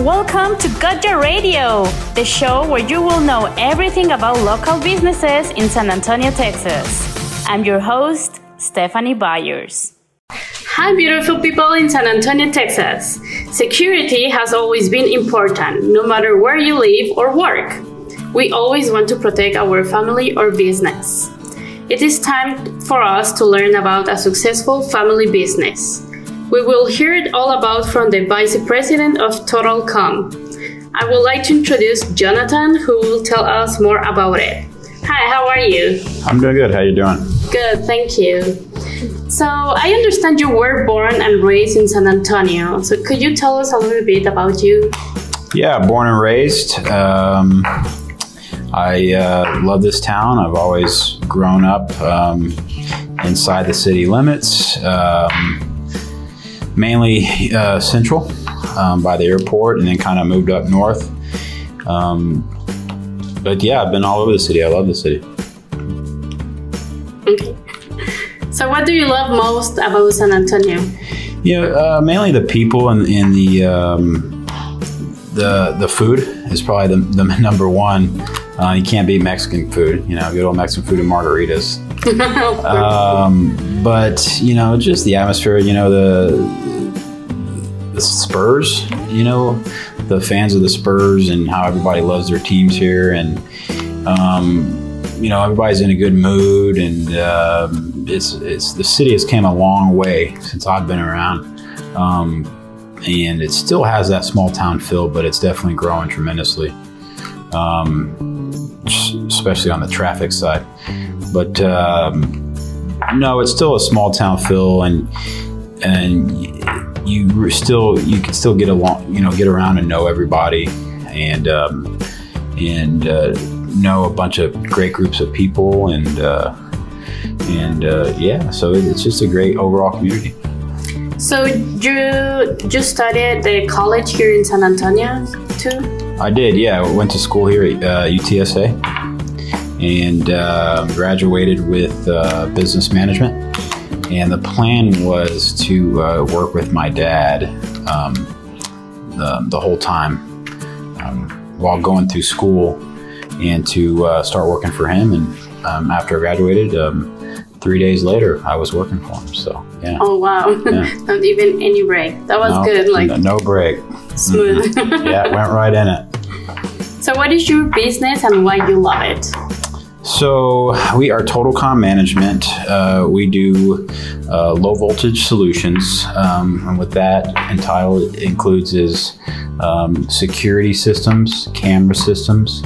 Welcome to Gotcha Radio, the show where you will know everything about local businesses in San Antonio, Texas. I'm your host, Stephanie Byers. Hi, beautiful people in San Antonio, Texas. Security has always been important, no matter where you live or work. We always want to protect our family or business. It is time for us to learn about a successful family business. We will hear it all about from the Vice President of TotalCom. I would like to introduce Jonathan, who will tell us more about it. Hi, how are you? I'm doing good. How are you doing? Good, thank you. So, I understand you were born and raised in San Antonio. So, could you tell us a little bit about you? Yeah, born and raised. Um, I uh, love this town. I've always grown up um, inside the city limits. Um, mainly uh, central um, by the airport, and then kind of moved up north. Um, but yeah, I've been all over the city. I love the city. Okay. So, what do you love most about San Antonio? Yeah, uh, mainly the people and, and the um, the the food is probably the, the number one. Uh, you can't beat Mexican food. You know, good old Mexican food and margaritas. um, but you know, just the atmosphere. You know, the the Spurs. You know, the fans of the Spurs and how everybody loves their teams here, and um, you know, everybody's in a good mood, and um, it's it's the city has came a long way since I've been around. Um, and it still has that small town feel, but it's definitely growing tremendously. Um, especially on the traffic side. But um, no, it's still a small town feel, and and you still you can still get along, you know, get around and know everybody, and um, and uh, know a bunch of great groups of people, and uh, and uh, yeah, so it's just a great overall community. So you just studied the college here in San Antonio too? I did, yeah. I went to school here at uh, UTSA and uh, graduated with uh, business management. And the plan was to uh, work with my dad um, the, the, whole time um, while going through school and to uh, start working for him. And um, after I graduated, um, three days later, I was working for him. So, yeah. Oh, wow. Yeah. Not even any break. That was no, good. Like, no break. Smooth. Mm-hmm. yeah, went right in it. So, what is your business and why you love it? So, we are TotalCom Management. Uh, we do uh, low voltage solutions. Um, and what that entitled includes is um, security systems, camera systems,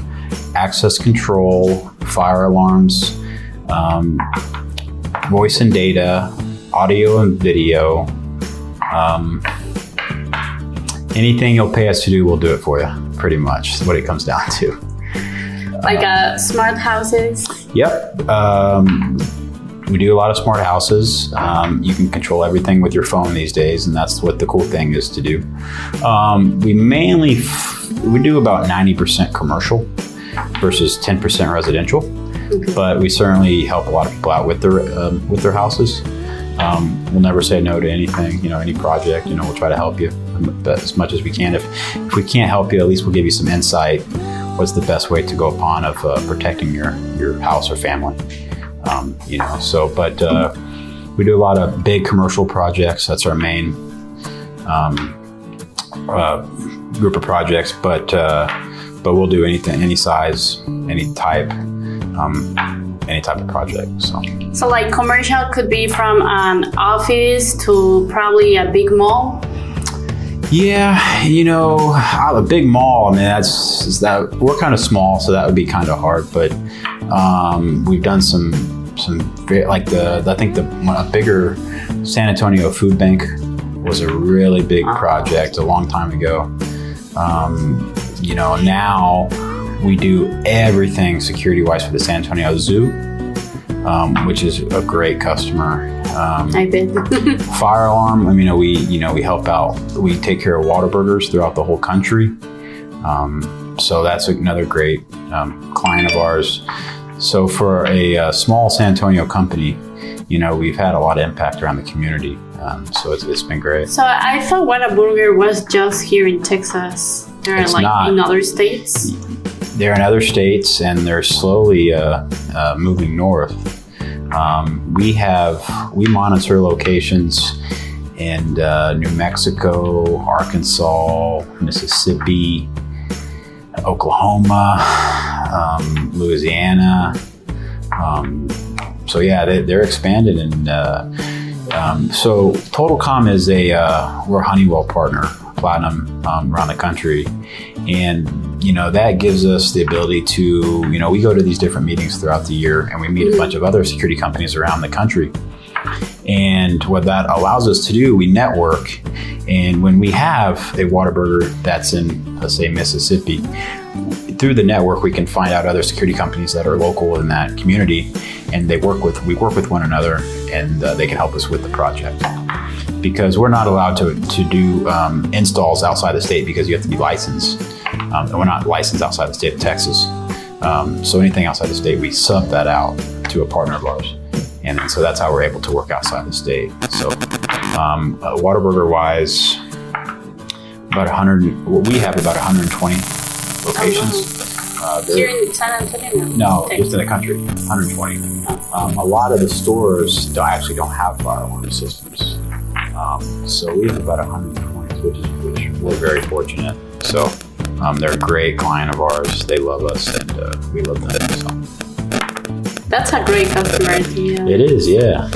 access control, fire alarms, um, voice and data, audio and video. Um, anything you'll pay us to do, we'll do it for you pretty much. Is what it comes down to. Like uh, smart houses. Yep. Um, we do a lot of smart houses. Um, you can control everything with your phone these days, and that's what the cool thing is to do. Um, we mainly f- we do about ninety percent commercial versus ten percent residential, okay. but we certainly help a lot of people out with their um, with their houses. Um, we'll never say no to anything, you know, any project. You know, we'll try to help you as much as we can. If if we can't help you, at least we'll give you some insight. What's the best way to go upon of uh, protecting your your house or family? Um, you know, so but uh, we do a lot of big commercial projects. That's our main um, uh, group of projects. But uh, but we'll do anything, any size, any type. Um, any type of project. So, so like commercial could be from an office to probably a big mall. Yeah, you know, a big mall. I mean, that's that we're kind of small, so that would be kind of hard. But um, we've done some some like the I think the a bigger San Antonio Food Bank was a really big uh-huh. project a long time ago. Um, you know, now we do everything security wise for the San Antonio Zoo, um, which is a great customer. Um, I've been. fire alarm. I mean, we you know we help out. We take care of Whataburgers throughout the whole country. Um, so that's another great um, client of ours. So for a, a, small San Antonio company, you know we've had a lot of impact around the community. Um, so it's, it's been great. So I thought Whataburger was just here in Texas. They're It's like not. in other states. They're in other states and they're slowly uh, uh, moving north. Um, we have we monitor locations in uh, New Mexico, Arkansas, Mississippi, Oklahoma, um, Louisiana. Um, so yeah, they, they're expanded and uh, um, so TotalCom is a uh, we're a Honeywell partner, platinum um, around the country, and you know that gives us the ability to you know we go to these different meetings throughout the year and we meet a bunch of other security companies around the country. And what that allows us to do, we network. And when we have a Whataburger that's in, let's say, Mississippi, through the network, we can find out other security companies that are local in that community, and they work with we work with one another, and uh, they can help us with the project. Because we're not allowed to to do um, installs outside the state because you have to be licensed. Um, and we're not licensed outside the state of Texas. Um, so anything outside the state, we sub that out to a partner of ours, and then, so that's how we're able to work outside the state. So um, uh, Whataburger wise, about 100. Well, we have about 120 locations. Uh, Here in San Antonio? no, Texas. just in the country, 120. Um, a lot of the stores don't, actually don't have fire alarm systems. Um, so we have about 120, which which we're very fortunate. So um, they're a great client of ours. They love us, and uh, we love them. So That's a great customer idea. it is, yeah.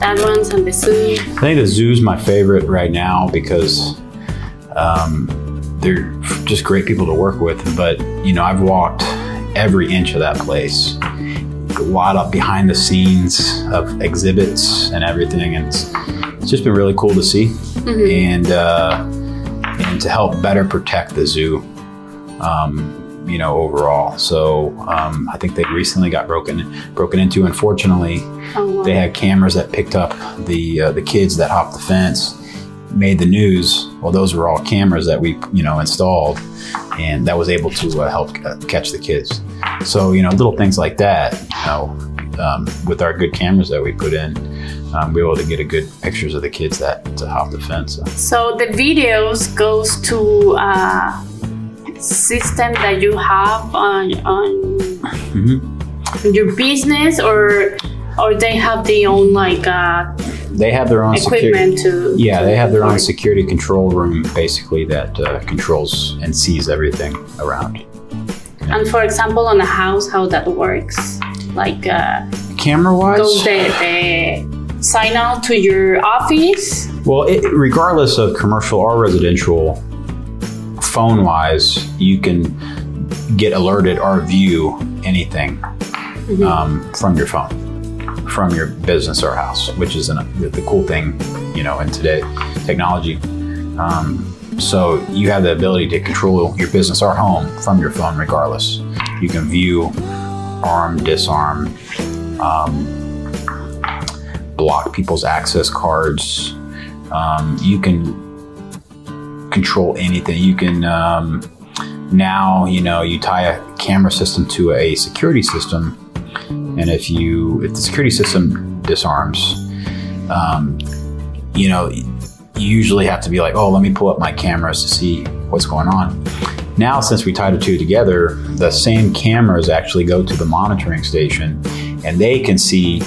That one's on the zoo. I think the zoo's my favorite right now because um, they're just great people to work with. But you know, I've walked every inch of that place. A lot of behind the scenes of exhibits and everything, and it's, just been really cool to see, and uh, and to help better protect the zoo. Um, you know, overall. So um, I think they recently got broken broken into. Unfortunately, Oh, wow. they had cameras that picked up the uh, the kids that hopped the fence, made the news. Well, those were all cameras that we you know installed, and that was able to uh, help uh, catch the kids. So you know, little things like that. You know, um, with our good cameras that we put in, um, we were able to get a good pictures of the kids that to hop the fence. So, the videos goes to a system that you have on on Mhm. your business, or or they have their own like uh, They have their own security. equipment to. Yeah, they have their own security control room, basically that uh, controls and sees everything around. And for example, on a house, how that works, like uh, Camera wise, goes the, the sign out to your office. Well, it, regardless of commercial or residential, phone wise, you can get alerted or view anything um, from your phone, from your business or house, which is an, the, the cool thing, you know, in today technology. Um, so you have the ability to control your business or home from your phone, regardless. You can view, arm, disarm, um, block people's access cards. Um, you can control anything. You can um, now, you know, you tie a camera system to a security system, and if you if the security system disarms, um, you know, you usually have to be like, oh, let me pull up my cameras to see what's going on. Now, since we tied the two together, the same cameras actually go to the monitoring station, and they can see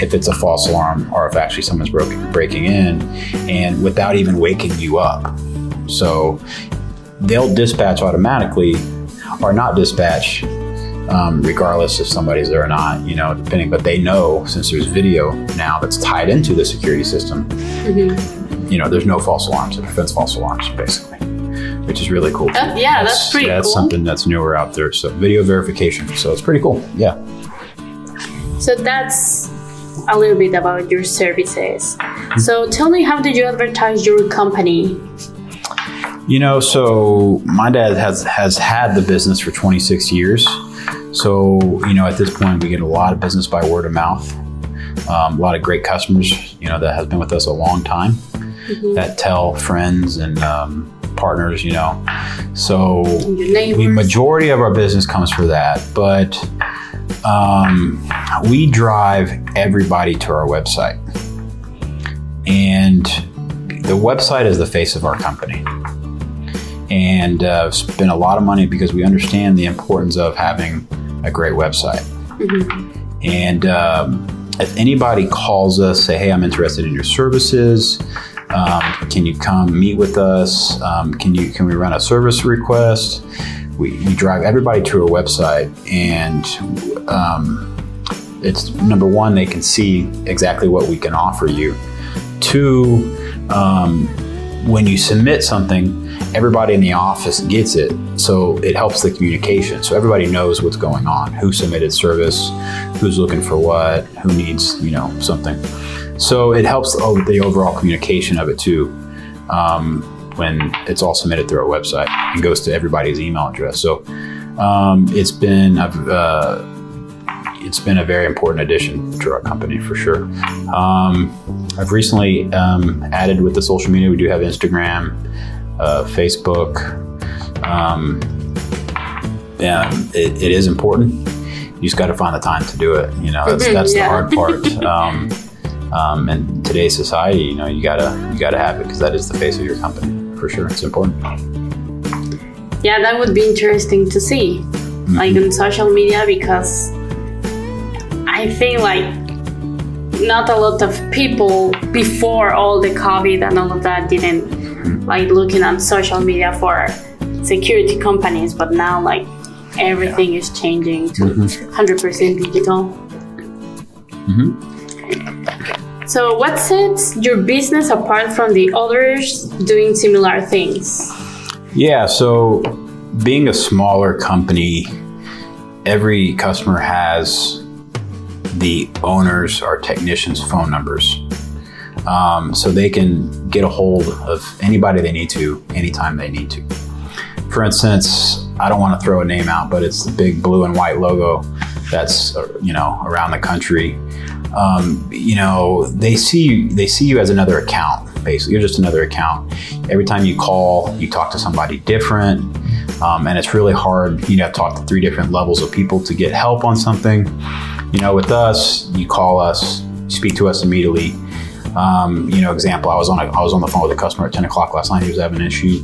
if it's a false alarm or if actually someone's broken, breaking in, and without even waking you up. So they'll dispatch automatically or not dispatch, um, regardless if somebody's there or not, you know, depending. But they know since there's video now that's tied into the security system, you know, there's no false alarms. It prevents false alarms, basically, which is really cool. That- yeah, that's pretty That's cool. something that's newer out there. So video verification. So it's pretty cool. Yeah. So that's a little bit about your services. So tell me, how did you advertise your company? You know, so my dad has has had the business for 26 years. So you know, at this point, we get a lot of business by word of mouth. Um, a lot of great customers, you know, that has been with us a long time, that tell friends and um, partners, you know. So the majority of our business comes for that, but um, we drive everybody to our website. and the website is the face of our company. And uh, spent a lot of money because we understand the importance of having a great website. And um, if anybody calls us, say, "Hey, I'm interested in your services. Um, can you come meet with us? Um, can you can we run a service request?" We, we drive everybody to our website, and um, it's number one, they can see exactly what we can offer you. Two, um, when you submit something, everybody in the office gets it, so it helps the communication. So everybody knows what's going on, who submitted service, who's looking for what, who needs you know something. So it helps the overall communication of it too. Um, when it's all submitted through our website and goes to everybody's email address. So um, it's been uh, it's been a very important addition to our company for sure. Um, I've recently um, added with the social media. We do have Instagram, uh, Facebook. Um, yeah, it, it is important. You just got to find the time to do it. You know, that's that's Yeah. the hard part. Um, um, in today's society, you know, you gotta you gotta have it because that is the face of your company for sure. It's important. Yeah, that would be interesting to see, mm-hmm. like on social media, because I think like not a lot of people before all the COVID and all of that didn't mm-hmm. like looking on social media for security companies, but now like everything is changing to mm-hmm. 100% digital. So, what sets your business apart from the others doing similar things? Yeah, so being a smaller company, every customer has the owners or technicians' phone numbers. Um, so they can get a hold of anybody they need to anytime they need to. For instance, I don't want to throw a name out, but it's the big blue and white logo that's uh, you know around the country. Um, you know they see you, they see you as another account. Basically, you're just another account. Every time you call, you talk to somebody different, um, and it's really hard. You know, to talk to three different levels of people to get help on something. You know, with us, you call us, speak to us immediately. Um, you know, example, I was on a, I was on the phone with a customer at 10 o'clock last night. He was having an issue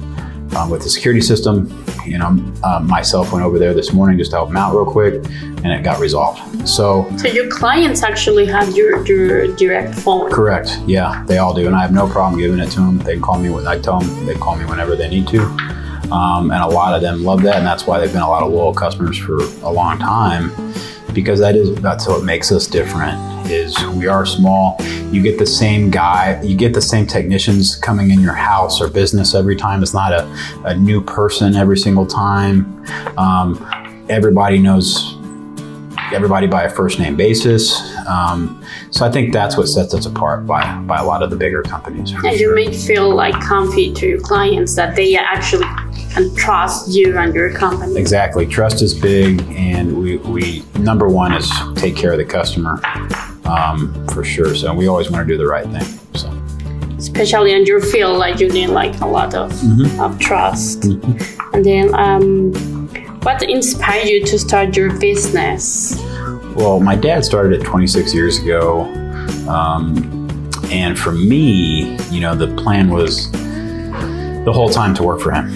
um, with the security system. You know, uh, myself went over there this morning just to help him out real quick, and it got resolved. So, So your clients actually have your, your direct phone. correct, yeah, they all do, and I have no problem giving it to them. They can call me when I tell them they call me whenever they need to, um, and a lot of them love that, and that's why they've been a lot of loyal customers for a long time. Because that is that's what makes us different. Is we are small. You get the same guy, you get the same technicians coming in your house or business every time. It's not a, a new person every single time. Um, everybody knows everybody by a first name basis. Um, so I think that's what sets us apart by, by a lot of the bigger companies. And you sure. make feel like comfy to your clients that they actually can trust you and your company. Exactly. Trust is big, and we, we number one is take care of the customer um, for sure. So we always want to do the right thing. So Especially and you feel like you need like a lot of, of trust. And then um, what inspired you to start your business? Well, my dad started it 26 years ago. Um, and for me, you know, the plan was the whole time to work for him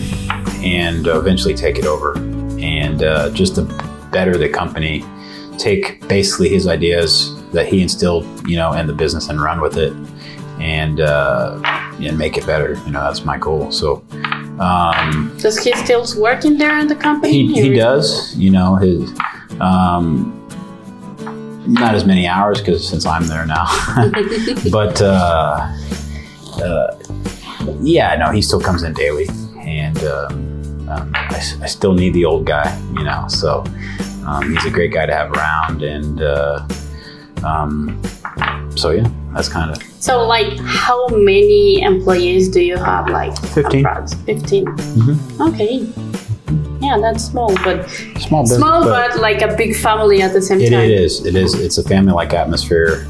and uh, eventually take it over and uh, just to better the company, take basically his ideas that he instilled, you know, in the business and run with it and, uh, and make it better. You know, that's my goal. So, um, Does he still working there in the company? he, he does, you know, his um, not as many hours because since I'm there now, but uh, uh, yeah, no, he still comes in daily, and um, um, I, s- I still need the old guy, you know. So um, he's a great guy to have around, and uh, um, so yeah, that's kind of So, like, how many employees do you have? Like, 15. approx- 15. Mm-hmm. Okay. Yeah, that's small, but small business. small, but, like a big family at the same It, time. it is. It is. It's a family-like atmosphere.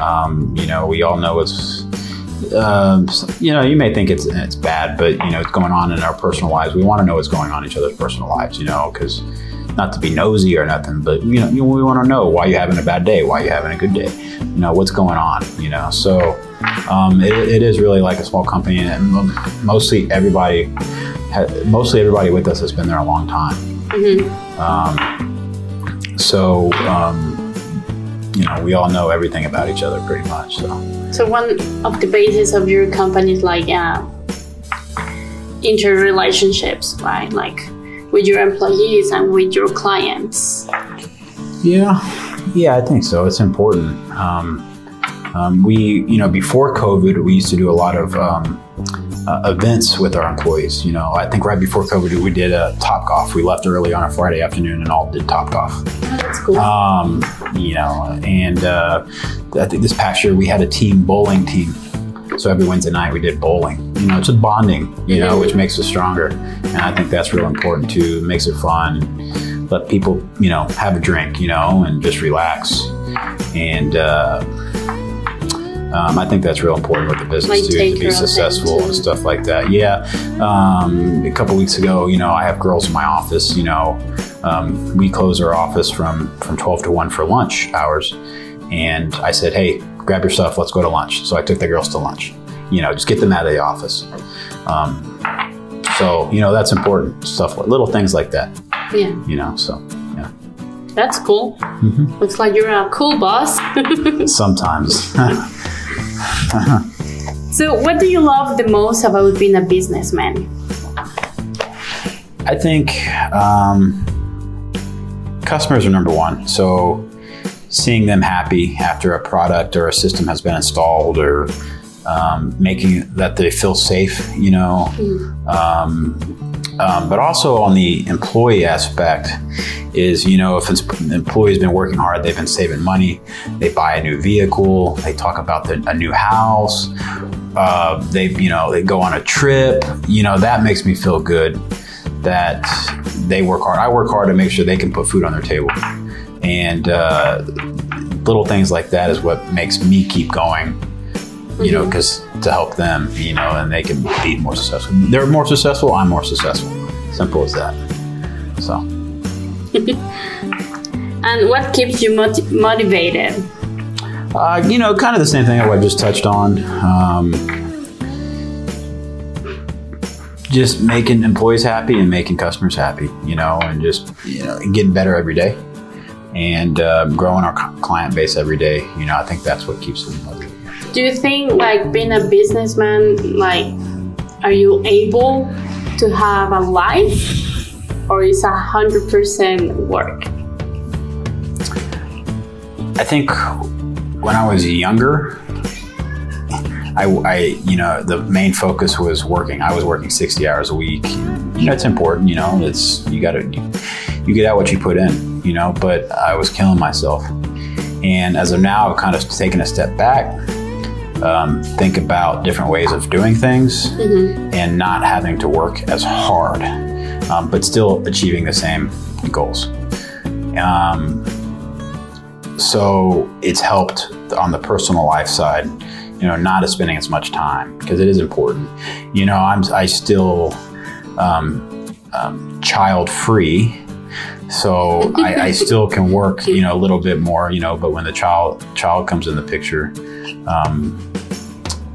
Um, you know, we all know it's. Um, you know, you may think it's it's bad, but you know, it's going on in our personal lives. We want to know what's going on in each other's personal lives. You know, because not to be nosy or nothing, but you know, you we want to know why you're having a bad day, why you're having a good day, you know, what's going on, you know. So um, it, it is really like a small company, and mostly everybody, mostly everybody with us has been there a long time. Mm-hmm. Um, so um, you know, we all know everything about each other pretty much. So, so one of the basis of your company is like uh, interrelationships, right? Like with your employees and with your clients. Yeah, yeah, I think so. It's important. Um, um, we, you know, before COVID, we used to do a lot of um, uh, events with our employees. You know, I think right before COVID, we did a Topgolf. We left early on a Friday afternoon and all did Topgolf. Oh, that's cool. Um, you know, and uh, I think this past year we had a team bowling team. So every Wednesday night we did bowling. You know, it's just bonding. You know, which makes us stronger, and I think that's real important too. It makes it fun. Let people, you know, have a drink, you know, and just relax. And uh, um, I think that's real important with the business like too, to be successful and stuff like that. Yeah. Um, a couple weeks ago, you know, I have girls in my office. You know, um, we close our office from from twelve to one for lunch hours, and I said, "Hey, grab your stuff. Let's go to lunch." So I took the girls to lunch. You know, just get them out of the office. Um, so you know, that's important stuff. Little things like that. Yeah. You know, so. yeah. That's cool. Mm-hmm. Looks like you're a cool boss. Sometimes. so, what do you love the most about being a businessman? I think um, customers are number one. So, seeing them happy after a product or a system has been installed or um, making that they feel safe, you know. Mm. Um, um, but also on the employee aspect is, you know, if an employee's been working hard, they've been saving money, they buy a new vehicle, they talk about the, a new house, uh, they, you know, they go on a trip, you know, that makes me feel good that they work hard. I work hard to make sure they can put food on their table. And uh, little things like that is what makes me keep going you know, because mm-hmm. to help them, you know, and they can be more successful. They're more successful, I'm more successful. Simple as that. So. and what keeps you moti- motivated? Uh, you know, kind of the same thing I just touched on. Um, just making employees happy and making customers happy, you know, and just you know getting better every day and uh, growing our client base every day. You know, I think that's what keeps them motivated. Do you think like being a businessman, like, are you able to have a life, or is a hundred percent work? I think when I was younger, I, I, you know, the main focus was working. I was working 60 hours a week. You know, it's important, you know, it's, you gotta, you, you get out what you put in, you know, but I was killing myself. And as of now, I've kind of taken a step back um, think about different ways of doing things mm-hmm. and not having to work as hard, um, but still achieving the same goals. Um, so it's helped on the personal life side, you know, not as spending as much time because it is important. You know, I'm I still um, um, child free so I, I, still can work you know a little bit more you know but when the child child comes in the picture um,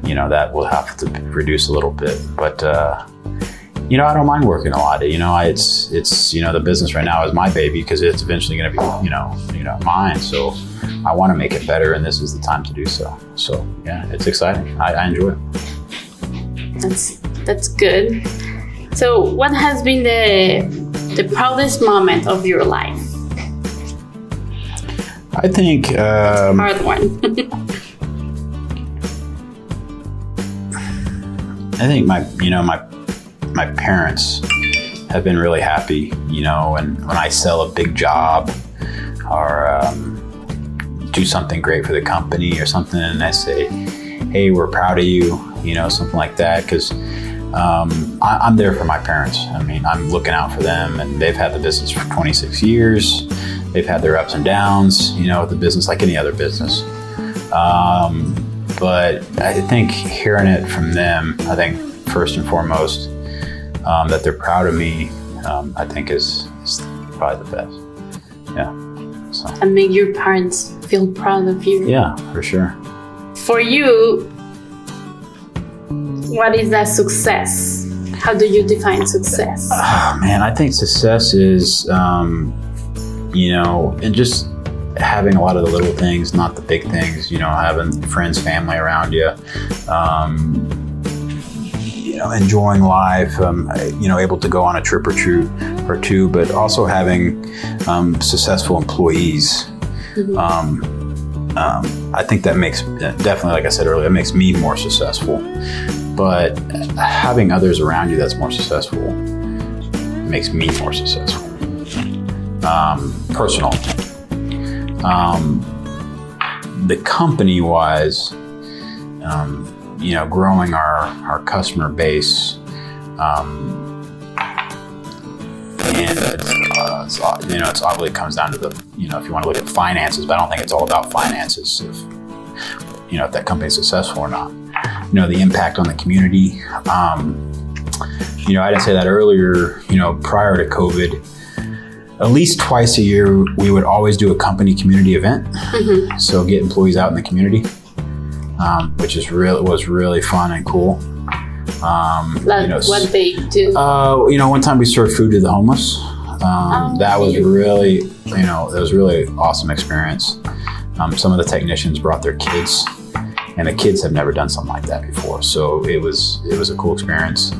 you know that will have to reduce a little bit. But uh, you know, I don't mind working a lot. You know, I, it's it's you know the business right now is my baby because it's eventually going to be you know you know mine. So I want to make it better, and this is the time to do so. So yeah, it's exciting. I, I enjoy it. That's that's good. So, what has been the the proudest moment of your life? I think um, hard one. I think my, you know, my my parents have been really happy, you know, and when I sell a big job or um, do something great for the company or something, and I say, "Hey, we're proud of you," you know, something like that, because um, I, am there for my parents. I mean, I'm looking out for them, and they've had the business for 26 years. They've had their ups and downs, you know, with the business like any other business. Um, but I think hearing it from them, I think first and foremost, um, that they're proud of me, um, I think is, is, probably the best. Yeah. So And make your parents feel proud of you. yeah, for sure. For you, what is that success? How do you define success? Oh, man, I think success is, um, you know, and just having a lot of the little things, not the big things. You know, having friends, family around you. Um, enjoying life. Um, you know, able to go on a trip or two, or two, but also having um, successful employees. Um, um, I think that makes definitely, like I said earlier, it makes me more successful. But having others around you that's more successful makes me more successful. Um, personal. Um, the company wise, um, you know, growing our, our customer base, um, and it's, uh, it's, uh, you know, it's obviously it comes down to the, you know, if you want to look at finances, but I don't think it's all about finances. If, you know, if that company's successful or not. You know, the impact on the community. Um, you know, I didn't say that earlier. You know, prior to COVID, at least twice a year, we would always do a company community event. So get employees out in the community, um, which is really was really fun and cool. Um, Like you know, what they do. uh, you know, one time we served food to the homeless. Um, Oh, that was really, you know, that was really awesome experience. Um, some of the technicians brought their kids, and the kids have never done something like that before. So it was it was a cool experience.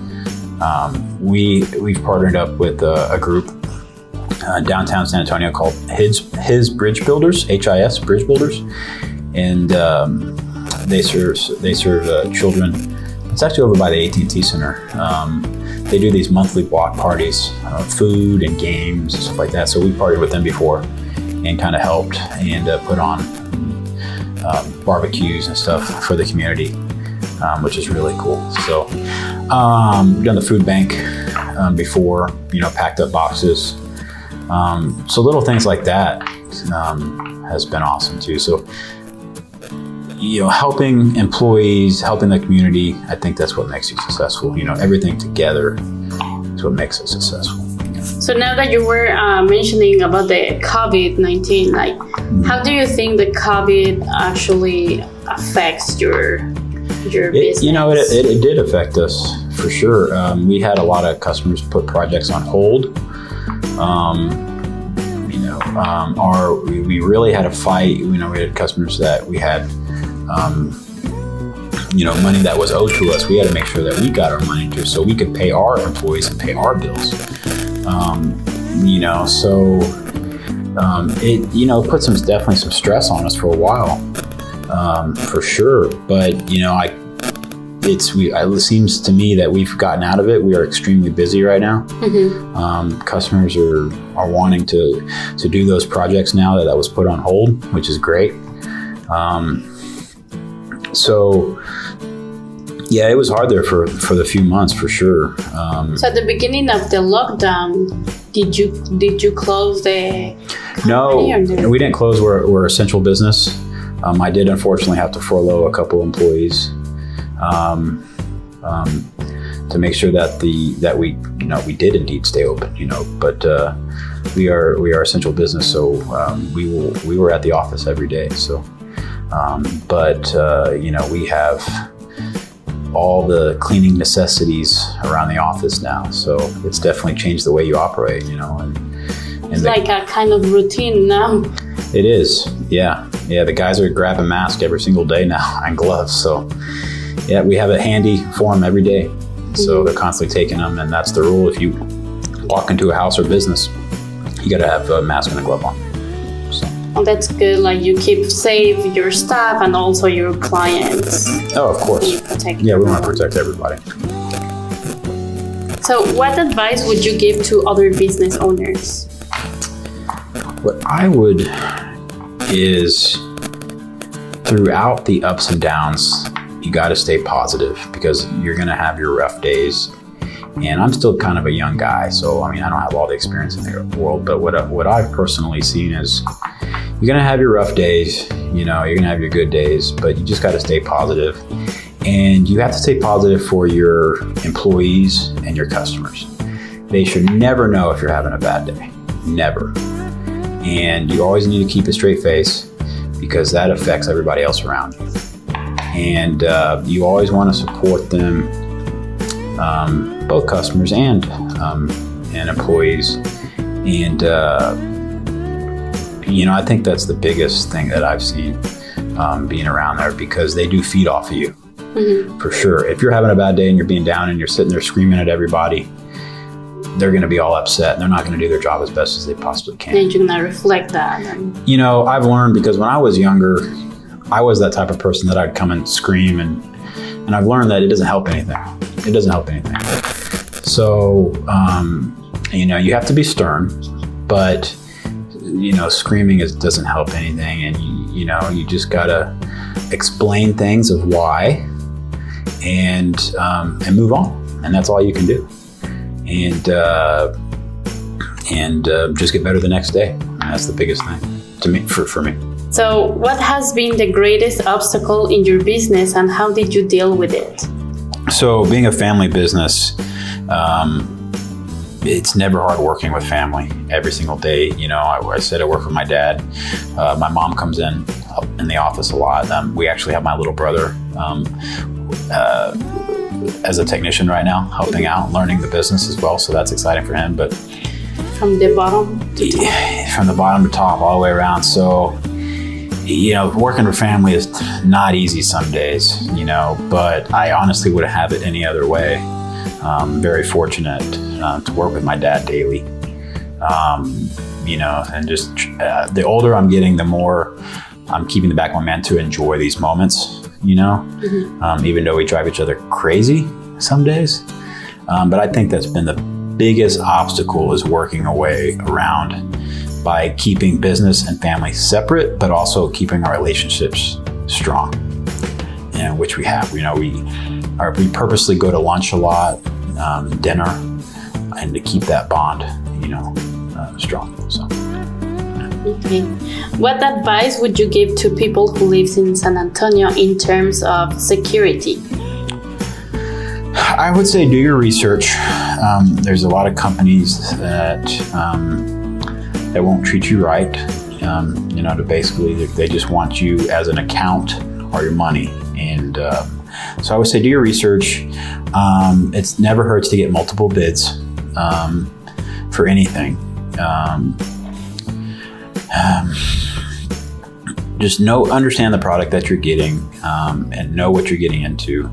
Um, we we've partnered up with a, a group uh, downtown San Antonio called His His Bridge Builders, HIS Bridge Builders, and um, they serve they serve uh, children. It's actually over by the AT&T Center. Um, they do these monthly block parties, uh, food and games and stuff like that. So we partied with them before and kind of helped and uh, put on um, barbecues and stuff for the community, um, which is really cool. So um, we've done the food bank um, before, you know, packed up boxes. So little things like that has been awesome too. So you know, helping employees, helping the community, I think that's what makes you successful. You know, everything together is what makes it successful. So now that you were uh, mentioning about the COVID nineteen, like how do you think the COVID actually affects your your It, business? you know, it, it, it did affect us for sure. Um, we had a lot of customers put projects on hold. Um, you know, um, our we, we really had a fight. You know, we had customers that we had, um, you know, money that was owed to us. We had to make sure that we got our money too, so we could pay our employees and pay our bills. Um, you know, so um, it you know put some definitely some stress on us for a while, um, for sure. But you know, I it's we it seems to me that we've gotten out of it. We are extremely busy right now. Mhm. Um, customers are are wanting to to do those projects now that that was put on hold, which is great. Um, so yeah, it was hard there for for the few months for sure. Um, So at the beginning of the lockdown, did you did you close the No, no? we didn't close. We're, we're essential business. Um, I did unfortunately have to furlough a couple employees um, um, to make sure that the that we you know we did indeed stay open. You know, but uh, we are we are essential business, so um, we will we were at the office every day. So, um, but uh, you know we have all the cleaning necessities around the office now, so it's definitely changed the way you operate. You know, and and it's the- like a kind of routine now? it is, yeah, yeah. The guys are grabbing masks every single day now and gloves. So, yeah, we have it handy for them every day. So they're constantly taking them, and that's the rule. If you walk into a house or business, you got to have a mask and a glove on. That's good. Like you keep safe your staff and also your clients. oh, of You course, protect. yeah, we want to protect everybody. So, what advice would you give to other business owners? What I would is throughout the ups and downs, you got to stay positive because you're going to have your rough days. And I'm still kind of a young guy, so I mean, I don't have all the experience in the world. But what what I've personally seen is you're going to have your rough days. You know, you're going to have your good days, but you just got to stay positive. And you have to stay positive for your employees and your customers. They should never know if you're having a bad day Never. And you always need to keep a straight face because that affects everybody else around you. And uh, you always want to support them, um, both customers and um, and employees. And uh, you know, I think that's the biggest thing that I've seen um, being around there because they do feed off of you Mm-hmm. for sure. If you're having a bad day and you're being down and you're sitting there screaming at everybody, they're going to be all upset and they're not going to do their job as best as they possibly can. And you're gonna reflect that. And, You know, I've learned because when I was younger, I was that type of person that I'd come and scream and and I've learned that it doesn't help anything. It doesn't help anything. So, um, you know, you have to be stern, but you know, screaming is doesn't help anything, and you, you know, you just gotta explain things of why, and um, and move on, and that's all you can do, and uh, and uh, just get better the next day. And that's the biggest thing to me for for me. So, what has been the greatest obstacle in your business, and how did you deal with it? So, being a family business, um, it's never hard working with family every single day. You know, I, I said I work with my dad. Uh, my mom comes in in the office a lot. Um, we actually have my little brother um, uh, as a technician right now, helping out, learning the business as well. So that's exciting for him. But From the bottom to top. from the bottom to top, all the way around. So, you know, working with family is not easy some days, you know, but I honestly wouldn't have it any other way. Um, very fortunate uh, to work with my dad daily. Um, you know, and just uh, the older I'm getting, the more I'm keeping the back of my mind to enjoy these moments, you know, um, even though we drive each other crazy some days. Um, but I think that's been the biggest obstacle is working away around by keeping business and family separate, but also keeping our relationships strong, and which we have. You know, we are we purposely go to lunch a lot, um, dinner, and to keep that bond, you know, uh, strong. So. Okay. What advice would you give to people who lives in San Antonio in terms of security? I would say do your research. Um, there's a lot of companies that um, that won't treat you right. Um, you know, to basically they- just want you as an account or your money. And um, so I would say do your research. Um, it's never hurts to get multiple bids um, for anything. Um, um, just know, understand the product that you're getting, and know what you're getting into.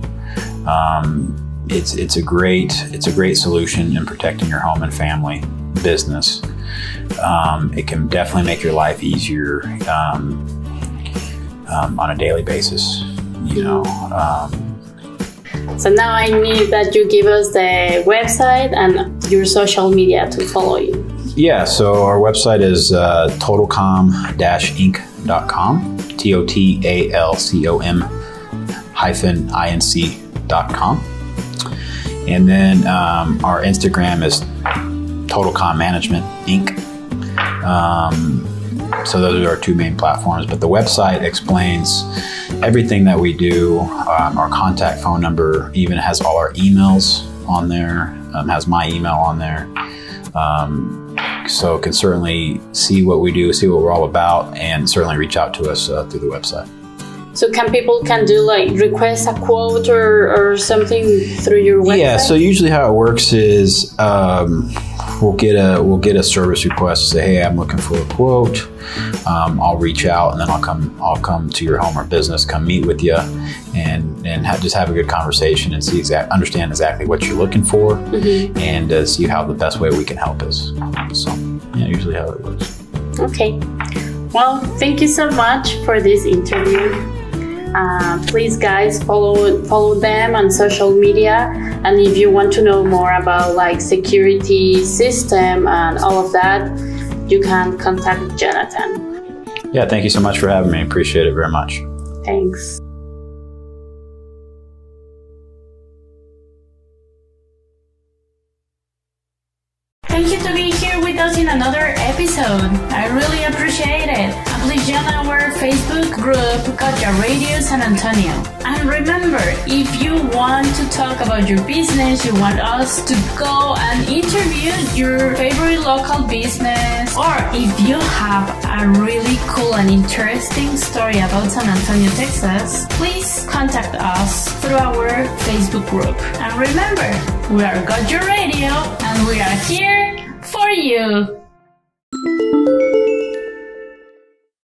It's it's a great it's a great solution in protecting your home and family business. Um, it can definitely make your life easier um, um, on a daily basis. You know, um, So now I need that you give us the website and your social media to follow you. yeah. So our website is uh, totalcom-inc.com. T o t a l c o m hyphen i n c dot com. And then um, our Instagram is TotalCom Management Inc. Um, so those are our two main platforms. But the website explains everything that we do. Um, our contact phone number even has all our emails on there. Um, has my email on there. Um, so can certainly see what we do, see what we're all about, and certainly reach out to us uh, through the website. So can people can do like request a quote or, or something through your website? Yeah. So usually how it works is um, we'll get a we'll get a service request. Say, hey, I'm looking for a quote. Um, I'll reach out and then I'll come I'll come to your home or business, come meet with you, and and have, just have a good conversation and see exact understand exactly what you're looking for, and uh, see how the best way we can help is. So yeah, usually how it works. Okay. Well, thank you so much for this interview. Uh, please, guys, follow follow them on social media, and if you want to know more about like security system and all of that, you can contact Jonathan. Yeah. Thank you so much for having me. Appreciate it very much. Thanks. And remember, if you want to talk about your business, you want us to go and interview your favorite local business, or if you have a really cool and interesting story about San Antonio, Texas, please contact us through our Facebook group. And remember, we are Got Your Radio and we are here for you.